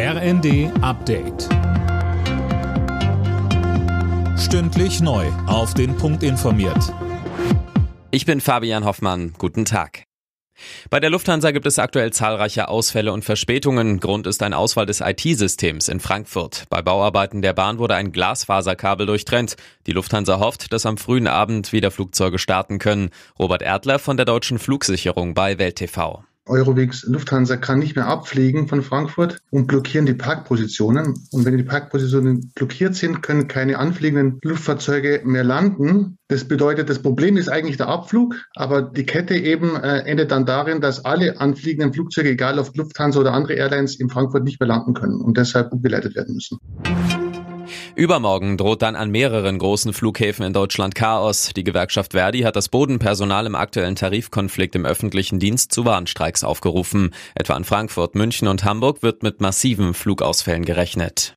RND Update. Stündlich neu. Auf den Punkt informiert. Ich bin Fabian Hoffmann. Guten Tag. Bei der Lufthansa gibt es aktuell zahlreiche Ausfälle und Verspätungen. Grund ist ein Ausfall des IT-Systems in Frankfurt. Bei Bauarbeiten der Bahn wurde ein Glasfaserkabel durchtrennt. Die Lufthansa hofft, dass am frühen Abend wieder Flugzeuge starten können. Robert Erdler von der Deutschen Flugsicherung bei Welt TV. Eurowings Lufthansa kann nicht mehr abfliegen von Frankfurt und blockieren die Parkpositionen. Und wenn die Parkpositionen blockiert sind, können keine anfliegenden Luftfahrzeuge mehr landen. Das bedeutet, das Problem ist eigentlich der Abflug, aber die Kette eben äh, endet dann darin, dass alle anfliegenden Flugzeuge, egal ob Lufthansa oder andere Airlines, in Frankfurt nicht mehr landen können und deshalb umgeleitet werden müssen. Übermorgen droht dann an mehreren großen Flughäfen in Deutschland Chaos. Die Gewerkschaft Verdi hat das Bodenpersonal im aktuellen Tarifkonflikt im öffentlichen Dienst zu Warnstreiks aufgerufen. Etwa in Frankfurt, München und Hamburg wird mit massiven Flugausfällen gerechnet.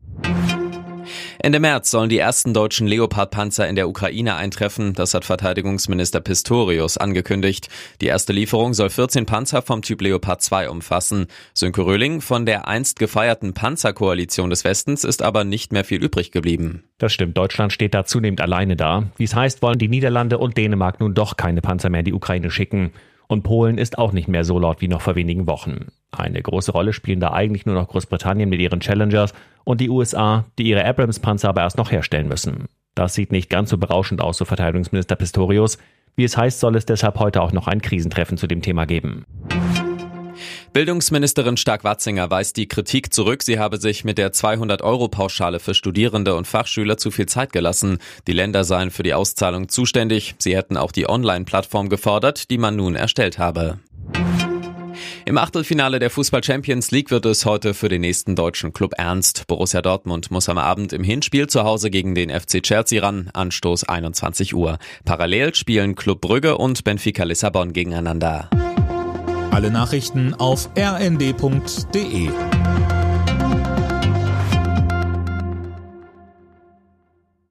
Ende März sollen die ersten deutschen Leopard-Panzer in der Ukraine eintreffen. Das hat Verteidigungsminister Pistorius angekündigt. Die erste Lieferung soll 14 Panzer vom Typ Leopard 2 umfassen. Sönke Röhling von der einst gefeierten Panzerkoalition des Westens ist aber nicht mehr viel übrig geblieben. Das stimmt. Deutschland steht da zunehmend alleine da. Wie es heißt, wollen die Niederlande und Dänemark nun doch keine Panzer mehr in die Ukraine schicken. Und Polen ist auch nicht mehr so laut wie noch vor wenigen Wochen. Eine große Rolle spielen da eigentlich nur noch Großbritannien mit ihren Challengers und die USA, die ihre Abrams-Panzer aber erst noch herstellen müssen. Das sieht nicht ganz so berauschend aus, so Verteidigungsminister Pistorius. Wie es heißt, soll es deshalb heute auch noch ein Krisentreffen zu dem Thema geben. Bildungsministerin Stark-Watzinger weist die Kritik zurück, sie habe sich mit der 200-Euro-Pauschale für Studierende und Fachschüler zu viel Zeit gelassen. Die Länder seien für die Auszahlung zuständig. Sie hätten auch die Online-Plattform gefordert, die man nun erstellt habe. Im Achtelfinale der Fußball Champions League wird es heute für den nächsten deutschen Club ernst. Borussia Dortmund muss am Abend im Hinspiel zu Hause gegen den FC Chelsea ran, Anstoß 21 Uhr. Parallel spielen Club Brügge und Benfica Lissabon gegeneinander. Alle Nachrichten auf rnd.de